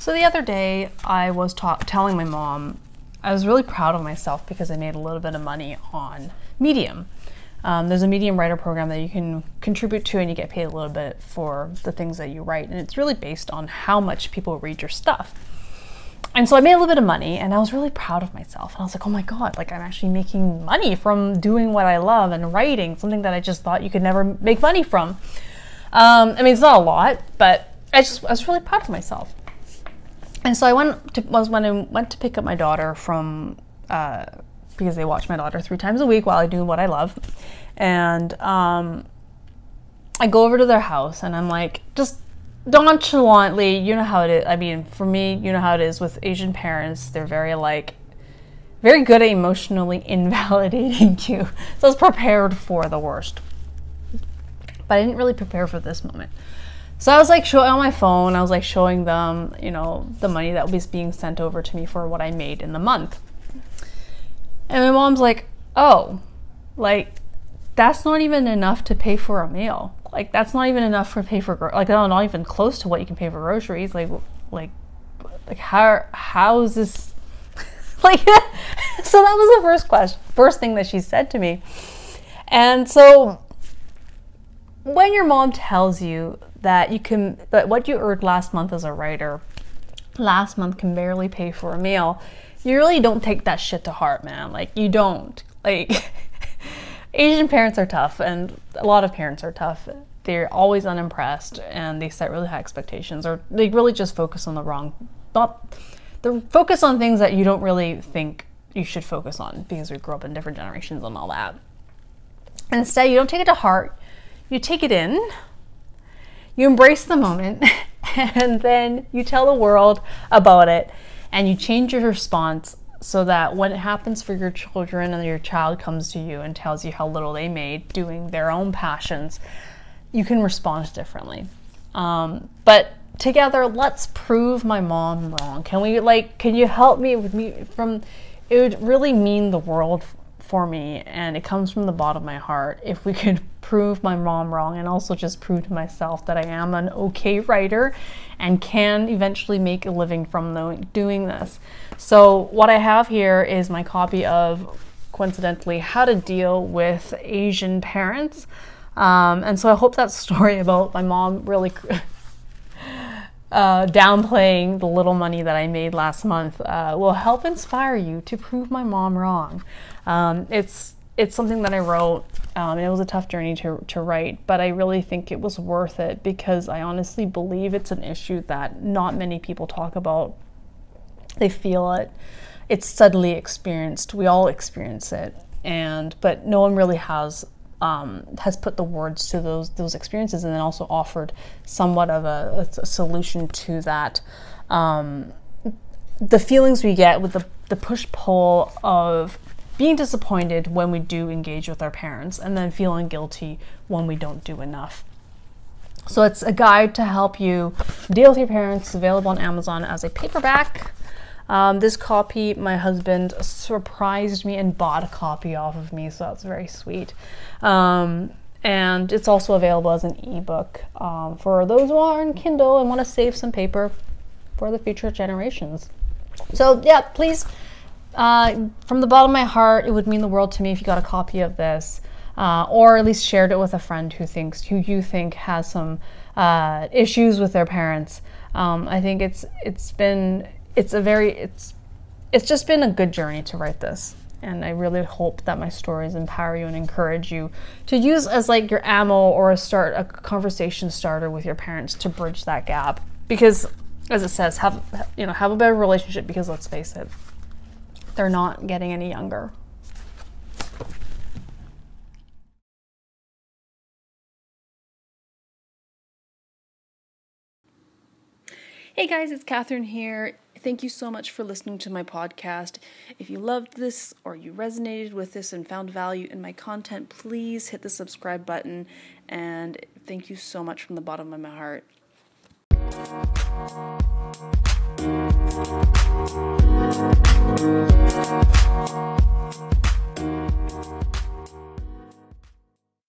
So the other day, I was telling my mom I was really proud of myself because I made a little bit of money on Medium. Um, there's a Medium writer program that you can contribute to, and you get paid a little bit for the things that you write. And it's really based on how much people read your stuff. And so I made a little bit of money, and I was really proud of myself. And I was like, oh my God, like I'm actually making money from doing what I love and writing, something that I just thought you could never make money from. Um, I mean, it's not a lot, but I just I was really proud of myself. And so I went to was when I went to pick up my daughter from uh, because they watch my daughter three times a week while I do what I love, and um, I go over to their house and I'm like just nonchalantly, you know how it is. I mean, for me, you know how it is with Asian parents. They're very like very good at emotionally invalidating you. So I was prepared for the worst. But I didn't really prepare for this moment. So I was like showing on my phone, I was like showing them, you know, the money that was being sent over to me for what I made in the month. And my mom's like, oh, like that's not even enough to pay for a meal. Like that's not even enough for pay for like no, not even close to what you can pay for groceries. Like like like how how is this like so that was the first question first thing that she said to me. And so when your mom tells you that you can that what you earned last month as a writer last month can barely pay for a meal. You really don't take that shit to heart man. Like you don't. Like asian parents are tough and a lot of parents are tough. They're always unimpressed and they set really high expectations or they really just focus on the wrong not they focus on things that you don't really think you should focus on because we grew up in different generations and all that. Instead you don't take it to heart. You take it in you embrace the moment and then you tell the world about it and you change your response so that when it happens for your children and your child comes to you and tells you how little they made doing their own passions, you can respond differently. Um, but together, let's prove my mom wrong. Can we like? Can you help me with me from? It would really mean the world for me, and it comes from the bottom of my heart. If we could prove my mom wrong and also just prove to myself that I am an okay writer and can eventually make a living from doing this. So, what I have here is my copy of, coincidentally, How to Deal with Asian Parents. Um, and so I hope that story about my mom really uh, downplaying the little money that I made last month uh, will help inspire you to prove my mom wrong. Um, it's it's something that I wrote. Um, it was a tough journey to, to write, but I really think it was worth it because I honestly believe it's an issue that not many people talk about. They feel it. It's suddenly experienced. We all experience it, and but no one really has um, has put the words to those those experiences, and then also offered somewhat of a, a solution to that. Um, the feelings we get with the the push pull of being disappointed when we do engage with our parents and then feeling guilty when we don't do enough. So it's a guide to help you deal with your parents, available on Amazon as a paperback. Um, this copy, my husband surprised me and bought a copy off of me, so that's very sweet. Um, and it's also available as an ebook um, for those who are on Kindle and want to save some paper for the future generations. So, yeah, please uh, from the bottom of my heart, it would mean the world to me if you got a copy of this, uh, or at least shared it with a friend who thinks who you think has some uh, issues with their parents. Um, I think it's it's been it's a very it's it's just been a good journey to write this, and I really hope that my stories empower you and encourage you to use as like your ammo or a start a conversation starter with your parents to bridge that gap. Because as it says, have you know have a better relationship. Because let's face it they're not getting any younger. Hey guys, it's Catherine here. Thank you so much for listening to my podcast. If you loved this or you resonated with this and found value in my content, please hit the subscribe button. And thank you so much from the bottom of my heart.